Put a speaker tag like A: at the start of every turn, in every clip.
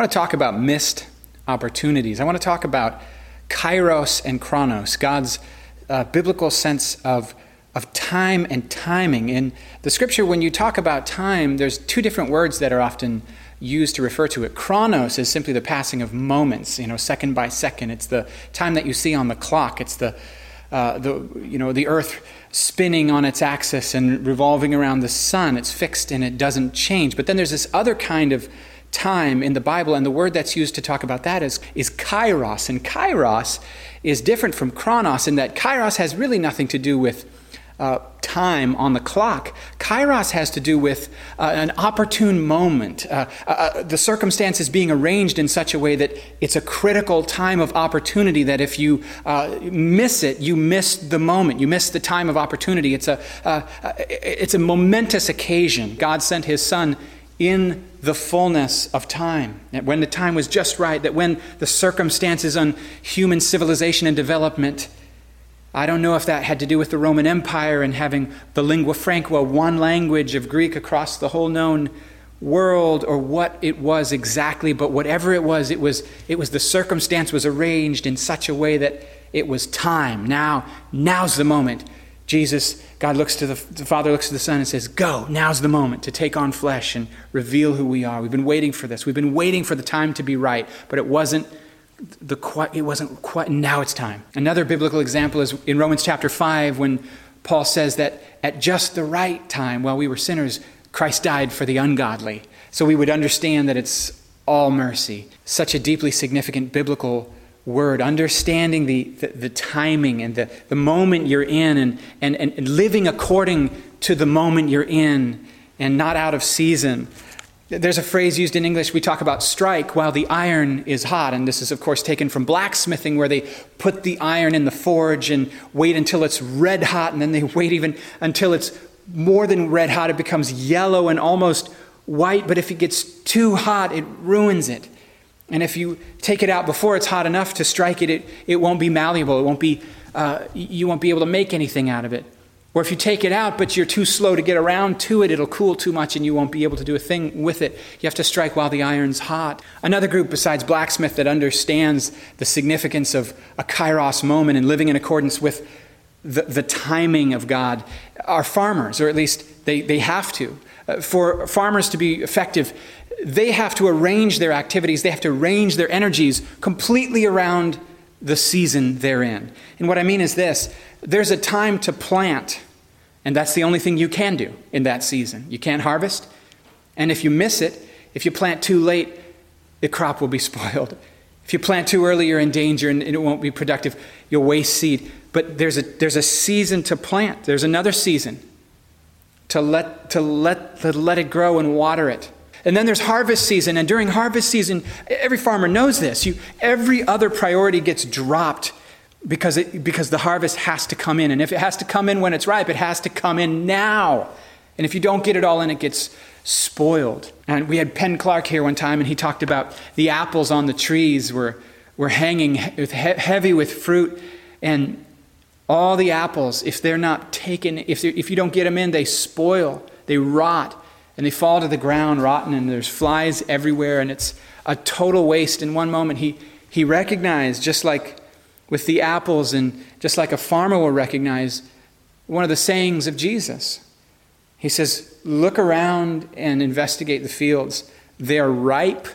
A: want to talk about missed opportunities. I want to talk about kairos and chronos, God's uh, biblical sense of, of time and timing. In the scripture, when you talk about time, there's two different words that are often used to refer to it. Chronos is simply the passing of moments, you know, second by second. It's the time that you see on the clock. It's the, uh, the, you know, the earth spinning on its axis and revolving around the sun. It's fixed and it doesn't change. But then there's this other kind of time in the Bible, and the word that's used to talk about that is, is kairos. And kairos is different from chronos in that kairos has really nothing to do with uh, time on the clock. Kairos has to do with uh, an opportune moment, uh, uh, uh, the circumstances being arranged in such a way that it's a critical time of opportunity. That if you uh, miss it, you miss the moment, you miss the time of opportunity. It's a, it's a momentous occasion. God sent his son in the fullness of time, that when the time was just right, that when the circumstances on human civilization and development, I don't know if that had to do with the Roman Empire and having the lingua franca, one language of Greek across the whole known world, or what it was exactly, but whatever it was, it was, it was the circumstance was arranged in such a way that it was time. Now, now's the moment Jesus, God looks to the, the, Father looks to the Son and says, Go, now's the moment to take on flesh and reveal who we are. We've been waiting for this. We've been waiting for the time to be right, but it wasn't the it wasn't quite now it's time. Another biblical example is in Romans chapter 5 when Paul says that at just the right time, while we were sinners, Christ died for the ungodly. So we would understand that it's all mercy. Such a deeply significant biblical word, understanding the, the, the, timing and the, the moment you're in, and, and, and living according to the moment you're in and not out of season. There's a phrase used in English, we talk about strike while the iron is hot. And this is, of course, taken from blacksmithing, where they put the iron in the forge and wait until it's red hot, and then they wait even until it's more than red hot. It becomes yellow and almost white, but if it gets too hot, it ruins it. And if you take it out before it's hot enough to strike it, it, it won't be malleable. It won't be, uh, you won't be able to make anything out of it. Or if you take it out, but you're too slow to get around to it, it'll cool too much and you won't be able to do a thing with it. You have to strike while the iron's hot. Another group besides blacksmith that understands the significance of a kairos moment and living in accordance with the, the timing of God are farmers, or at least they, they have to. Uh, for farmers to be effective, they have to arrange their activities, they have to arrange their energies completely around the season they're in. And what I mean is this there's a time to plant, and that's the only thing you can do in that season. You can't harvest, and if you miss it, if you plant too late, the crop will be spoiled. If you plant too early, you're in danger and it won't be productive. You'll waste seed. But there's a, there's a season to plant, there's another season to let, to, let, to let it grow and water it. And then there's harvest season, and during harvest season, every farmer knows this. You, every other priority gets dropped because, it, because the harvest has to come in. And if it has to come in when it's ripe, it has to come in now. And if you don't get it all in, it gets spoiled. And we had Penn Clark here one time, and he talked about the apples on the trees were, were hanging with, heavy with fruit. And all the apples, if they're not taken, if, if you don't get them in, they spoil, they rot and they fall to the ground rotten, and there's flies everywhere, and it's a total waste. In one moment, he, he recognized, just like with the apples, and just like a farmer will recognize, one of the sayings of Jesus. He says, Look around and investigate the fields. They are ripe,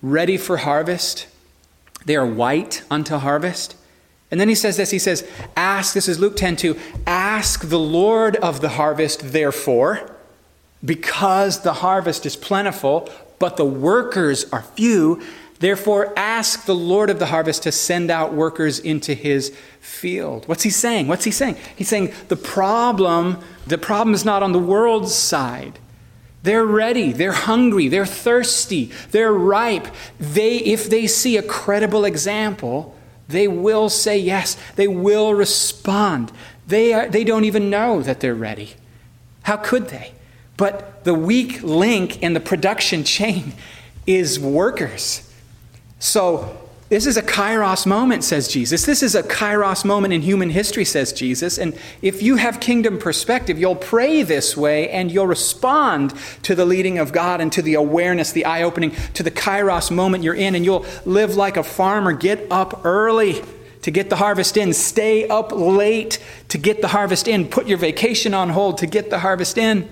A: ready for harvest. They are white unto harvest. And then he says this He says, Ask, this is Luke 10 2, ask the Lord of the harvest, therefore because the harvest is plentiful, but the workers are few. Therefore, ask the Lord of the harvest to send out workers into his field. What's he saying? What's he saying? He's saying the problem, the problem is not on the world's side. They're ready, they're hungry, they're thirsty, they're ripe. They, if they see a credible example, they will say yes, they will respond. They, are, they don't even know that they're ready. How could they? But the weak link in the production chain is workers. So This is a kairos moment, says Jesus. This is a kairos moment in human history, says Jesus. And if you have kingdom perspective, you'll pray this way and you'll respond to the leading of God and to the awareness, the eye opening, to the kairos moment you're in. And you'll live like a farmer. Get up early to get the harvest in. Stay up late to get the harvest in. Put your vacation on hold to get the harvest in.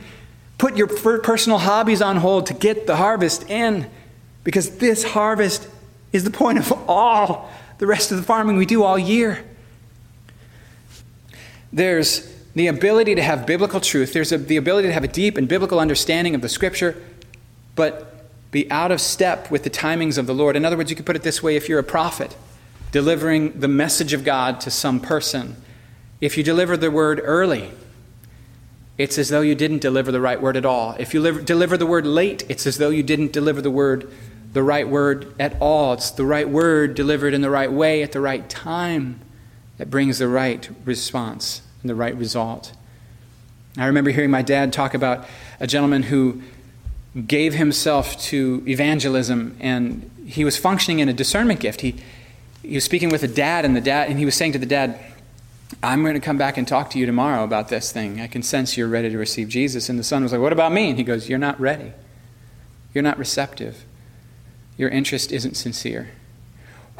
A: Put your personal hobbies on hold to get the harvest in. Because this harvest is the point of all the rest of the farming we do all year. There's the ability to have biblical truth, there's a, the ability to have a deep and biblical understanding of the scripture, but be out of step with the timings of the Lord. In other words, you could put it this way if you're a prophet delivering the message of God to some person, if you deliver the word early, it's as though you didn't deliver the right word at all. If you deliver the word late, it's as though you didn't deliver the word the right word at all. It's the right word delivered in the right way at the right time that brings the right response and the right result. I remember hearing my dad talk about a gentleman who gave himself to evangelism and he was functioning in a discernment gift. He, he was speaking with a dad and the dad and he was saying to the dad, I'm going to come back and talk to you tomorrow about this thing. I can sense you're ready to receive Jesus. And the son was like, What about me? And he goes, You're not ready. You're not receptive your interest isn't sincere.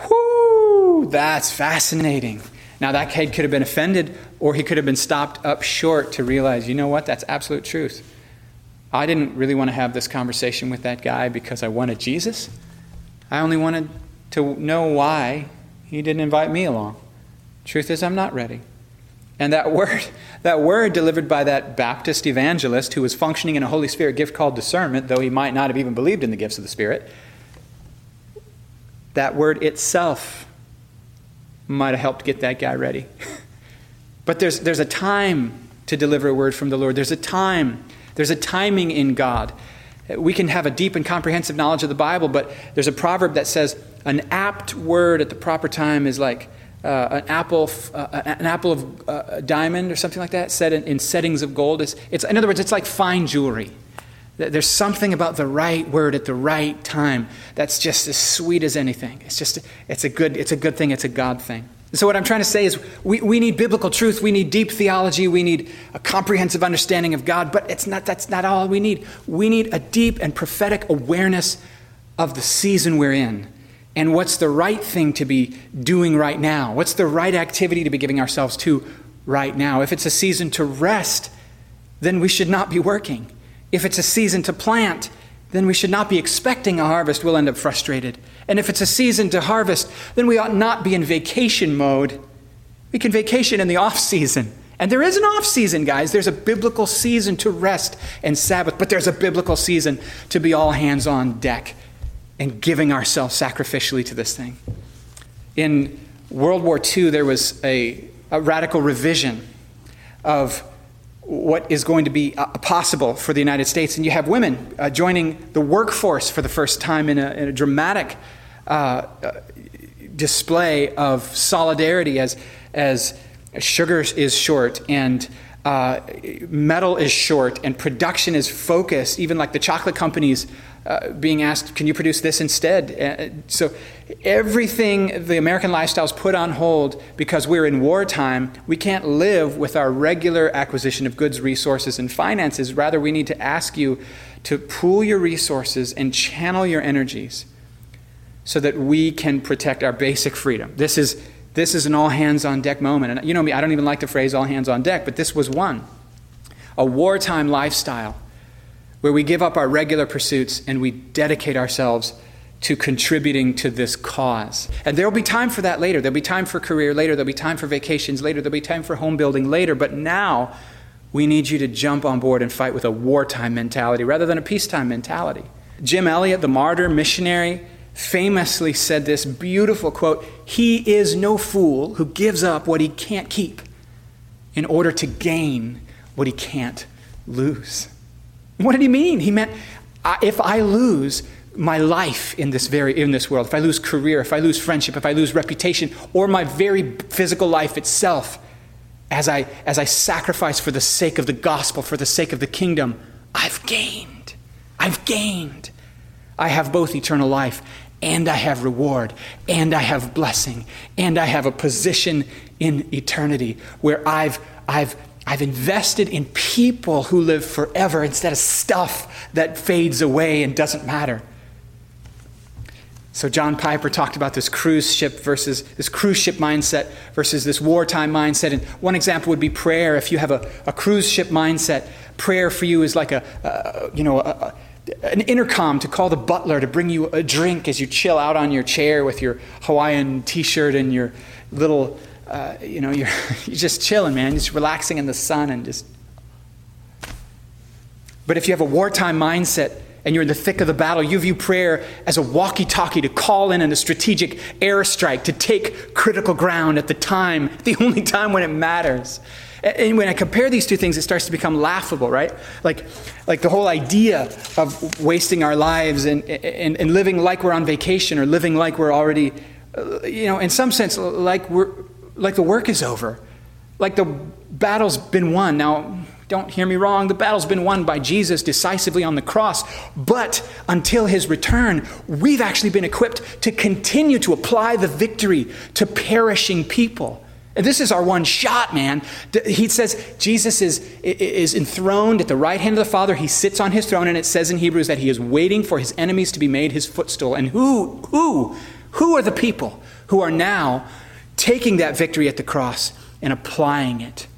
A: Whoo, that's fascinating. Now, that kid could have been offended, or he could have been stopped up short to realize, you know what, that's absolute truth. I didn't really want to have this conversation with that guy because I wanted Jesus. I only wanted to know why he didn't invite me along. Truth is, I'm not ready. And that word, that word delivered by that Baptist evangelist who was functioning in a Holy Spirit gift called discernment, though he might not have even believed in the gifts of the Spirit, that word itself might have helped get that guy ready. but there's, there's a time to deliver a word from the Lord. There's a time, there's a timing in God. We can have a deep and comprehensive knowledge of the Bible, but there's a proverb that says an apt word at the proper time is like uh, an apple, uh, an apple of uh, diamond or something like that, set in, in settings of gold. It's, it's, in other words, it's like fine jewelry. There's something about the right word at the right time that's just as sweet as anything. It's just, it's a good, it's a good thing, it's a God thing. So, what I'm trying to say is, we, we need biblical truth, we need deep theology, we need a comprehensive understanding of God, but it's not, that's not all we need. We need a deep and prophetic awareness of the season we're in and what's the right thing to be doing right now. What's the right activity to be giving ourselves to right now? If it's a season to rest, then we should not be working. If it's a season to plant, then we should not be expecting a harvest. We'll end up frustrated. And if it's a season to harvest, then we ought not be in vacation mode. We can vacation in the off season. And there is an off season, guys. There's a biblical season to rest and Sabbath, but there's a biblical season to be all hands on deck and giving ourselves sacrificially to this thing. In World War II, there was a, a radical revision of what is going to be uh, possible for the United States. And you have women uh, joining the workforce for the first time in a, in a dramatic uh, uh display of solidarity as, as sugar is short and uh, metal is short and production is focused, even like the chocolate companies uh, being asked, can you produce this instead? Uh, so everything the American lifestyle is put on hold because we're in wartime. We can't live with our regular acquisition of goods, resources, and finances. Rather, we need to ask you to pool your resources and channel your energies so that we can protect our basic freedom. This is, this is an all hands on deck moment. And you know me, I don't even like the phrase all hands on deck, but this was one. A wartime lifestyle where we give up our regular pursuits and we dedicate ourselves to contributing to this cause. And there will be time for that later. There'll be time for career later. There'll be time for vacations later. There'll be time for home building later. But now, we need you to jump on board and fight with a wartime mentality rather than a peacetime mentality. Jim Elliot, the martyr missionary, famously said this beautiful quote He is no fool who gives up what he can't keep in order to gain what he can't lose. What did he mean? He meant if I lose my life in this very in this world, if I lose career, if I lose friendship, if I lose reputation, or my very physical life itself, as I as I sacrifice for the sake of the gospel, for the sake of the kingdom, I've gained. I've gained. I have both eternal life and I have reward, and I have blessing, and I have a position in eternity where I've, I've, I've invested in people who live forever instead of stuff that fades away and doesn't matter. So John Piper talked about this cruise ship versus this cruise ship mindset versus this wartime mindset. And one example would be prayer. If you have a, a cruise ship mindset, prayer for you is like a, you know a, an intercom to call the butler to bring you a drink as you chill out on your chair with your Hawaiian T-shirt and your little uh, you know you're, you're just chilling, man, just relaxing in the sun and just. But if you have a wartime mindset and you're in the thick of the battle, you view prayer as a walkie talkie to call in and a strategic airstrike, to take critical ground at the time, the only time when it matters. And when I compare these two things, it starts to become laughable, right? Like, like the whole idea of wasting our lives and, and, and living like we're on vacation or living like we're already, uh, you know, in some sense, like, we're, like the work is over, like the battle's been won. Now, don't hear me wrong, the battle's been won by Jesus decisively on the cross. But until his return, we've actually been equipped to continue to apply the victory to perishing people. And this is our one shot, man. He says Jesus is, is enthroned at the right hand of the Father. He sits on his throne, and it says in Hebrews that he is waiting for his enemies to be made his footstool. And who, who, who are the people who are now taking that victory at the cross and applying it?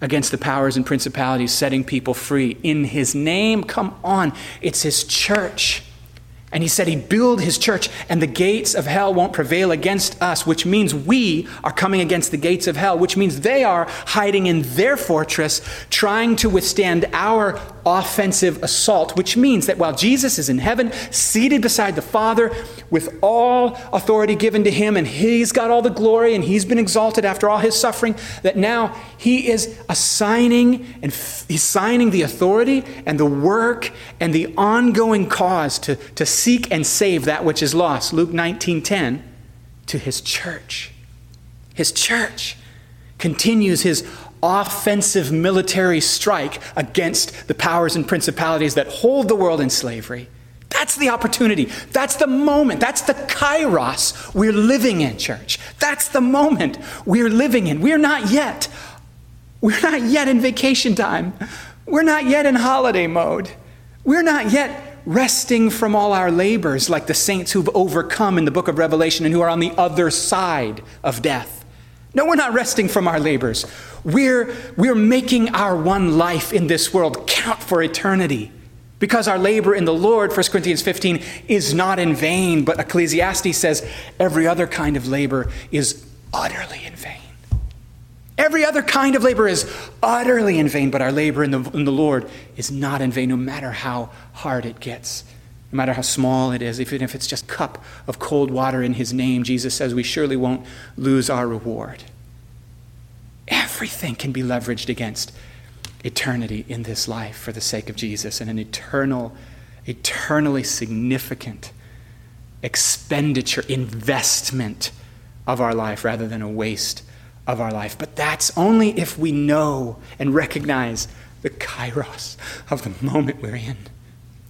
A: against the powers and principalities, setting people free in his name. Come on, it's his church. And he said he'd build his church, and the gates of hell won't prevail against us, which means we are coming against the gates of hell, which means they are hiding in their fortress, trying to withstand our offensive assault, which means that while Jesus is in heaven, seated beside the Father, with all authority given to him, and he's got all the glory, and he's been exalted after all his suffering, that now he is assigning and he's signing the authority and the work and the ongoing cause to, to seek and save that which is lost. Luke 19:10 to his church. His church continues his offensive military strike against the powers and principalities that hold the world in slavery. That's the opportunity. That's the moment. That's the kairos we're living in, church. That's the moment we're living in. We're not yet. We're not yet in vacation time. We're not yet in holiday mode. We're not yet resting from all our labors like the saints who've overcome in the book of Revelation and who are on the other side of death. No, we're not resting from our labors. We're, we're making our one life in this world count for eternity. Because our labor in the Lord, 1 Corinthians 15, is not in vain, but Ecclesiastes says every other kind of labor is utterly in vain. Every other kind of labor is utterly in vain, but our labor in the, in the Lord is not in vain, no matter how hard it gets, no matter how small it is. Even if it's just a cup of cold water in His name, Jesus says we surely won't lose our reward. Everything can be leveraged against eternity in this life for the sake of Jesus and an eternal, eternally significant expenditure, investment of our life rather than a waste of our life. But that's only if we know and recognize the kairos of the moment we're in.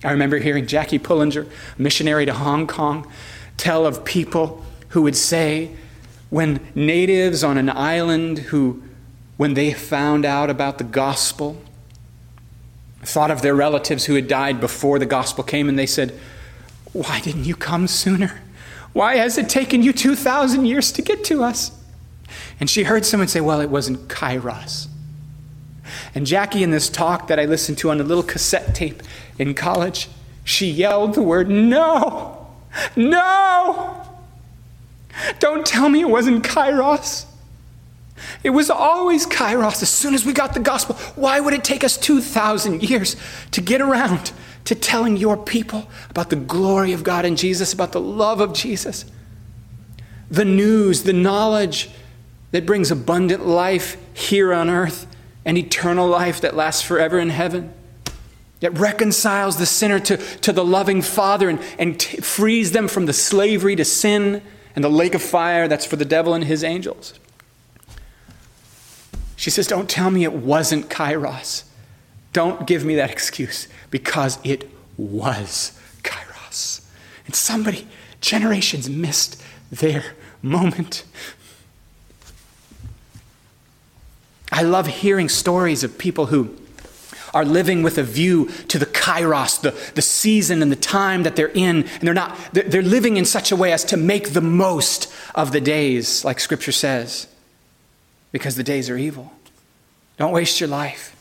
A: I remember hearing Jackie Pullinger, missionary to Hong Kong, tell of people who would say, when natives on an island who, when they found out about the gospel, thought of their relatives who had died before the gospel came, and they said, Why didn't you come sooner? Why has it taken you 2,000 years to get to us? And she heard someone say, Well, it wasn't Kairos. And Jackie, in this talk that I listened to on a little cassette tape in college, she yelled the word, No! No! Don't tell me it wasn't Kairos. It was always Kairos as soon as we got the gospel. Why would it take us 2,000 years to get around to telling your people about the glory of God and Jesus, about the love of Jesus? The news, the knowledge, that brings abundant life here on earth and eternal life that lasts forever in heaven. That reconciles the sinner to, to the loving Father and, and t- frees them from the slavery to sin and the lake of fire that's for the devil and his angels. She says, Don't tell me it wasn't Kairos. Don't give me that excuse because it was Kairos. And somebody Generations missed their moment. I love hearing stories of people who are living with a view to the kairos, the, the season and the time that they're in, and they're not, they're, living in such a way as to make the most of the days, like Scripture says, because the days are evil. Don't waste your life.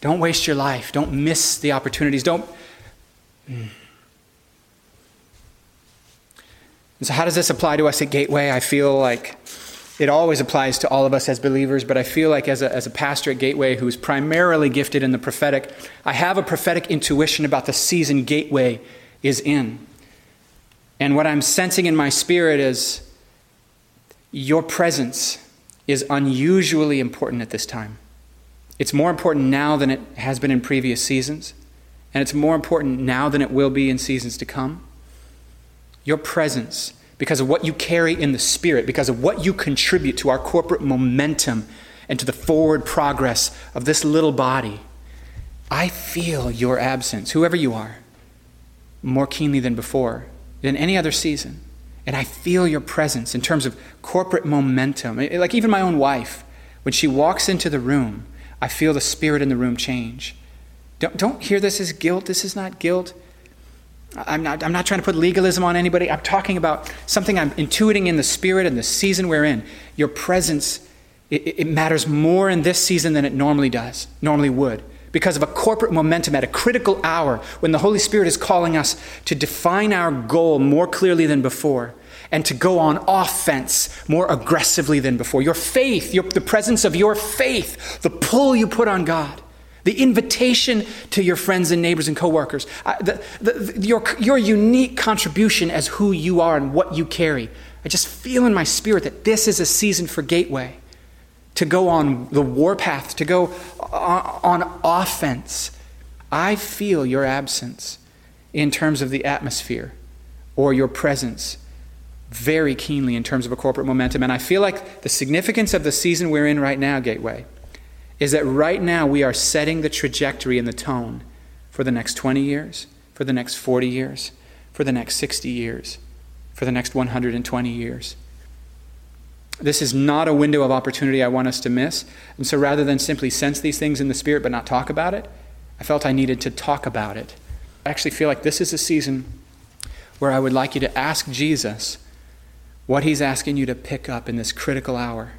A: Don't waste your life. Don't miss the opportunities. Don't. Mm. And so, how does this apply to us at Gateway? I feel like it always applies to all of us as believers, but I feel like as a, as a pastor at Gateway who's primarily gifted in the prophetic, I have a prophetic intuition about the season Gateway is in. And what I'm sensing in my spirit is your presence is unusually important at this time. It's more important now than it has been in previous seasons, and it's more important now than it will be in seasons to come. Your presence because of what you carry in the Spirit, because of what you contribute to our corporate momentum and to the forward progress of this little body. I feel your absence, whoever you are, more keenly than before, than any other season. And I feel your presence in terms of corporate momentum. Like even my own wife, when she walks into the room, I feel the spirit in the room change. Don't, don't hear this as guilt. This is not guilt. I'm not, I'm not trying to put legalism on anybody. I'm talking about something I'm intuiting in the spirit and the season we're in. Your presence, it, it matters more in this season than it normally does, normally would, because of a corporate momentum at a critical hour when the Holy Spirit is calling us to define our goal more clearly than before and to go on offense more aggressively than before. Your faith, your, the presence of your faith, the pull you put on God the invitation to your friends and neighbors and coworkers, uh, the, the, your, your unique contribution as who you are and what you carry. I just feel in my spirit that this is a season for Gateway to go on the warpath, to go on, on offense. I feel your absence in terms of the atmosphere or your presence very keenly in terms of a corporate momentum. And I feel like the significance of the season we're in right now, Gateway, is that right now we are setting the trajectory and the tone for the next 20 years, for the next 40 years, for the next 60 years, for the next 120 years. This is not a window of opportunity I want us to miss. And so rather than simply sense these things in the Spirit but not talk about it, I felt I needed to talk about it. I actually feel like this is a season where I would like you to ask Jesus what he's asking you to pick up in this critical hour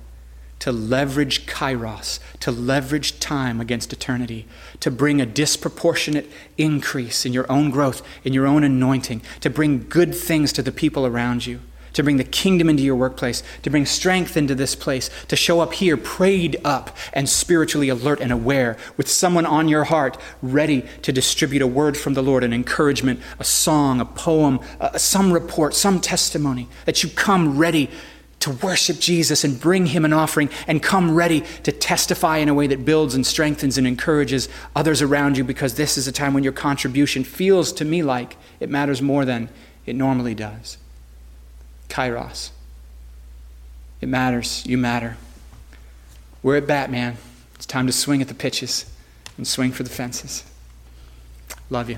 A: to leverage kairos, to leverage time against eternity, to bring a disproportionate increase in your own growth, in your own anointing, to bring good things to the people around you, to bring the kingdom into your workplace, to bring strength into this place, to show up here prayed up and spiritually alert and aware, with someone on your heart ready to distribute a word from the Lord, an encouragement, a song, a poem, uh, some report, some testimony, that you come ready to worship Jesus and bring him an offering and come ready to testify in a way that builds and strengthens and encourages others around you because this is a time when your contribution feels to me like it matters more than it normally does. Kairos. It matters. You matter. We're at Batman. It's time to swing at the pitches and swing for the fences. Love you.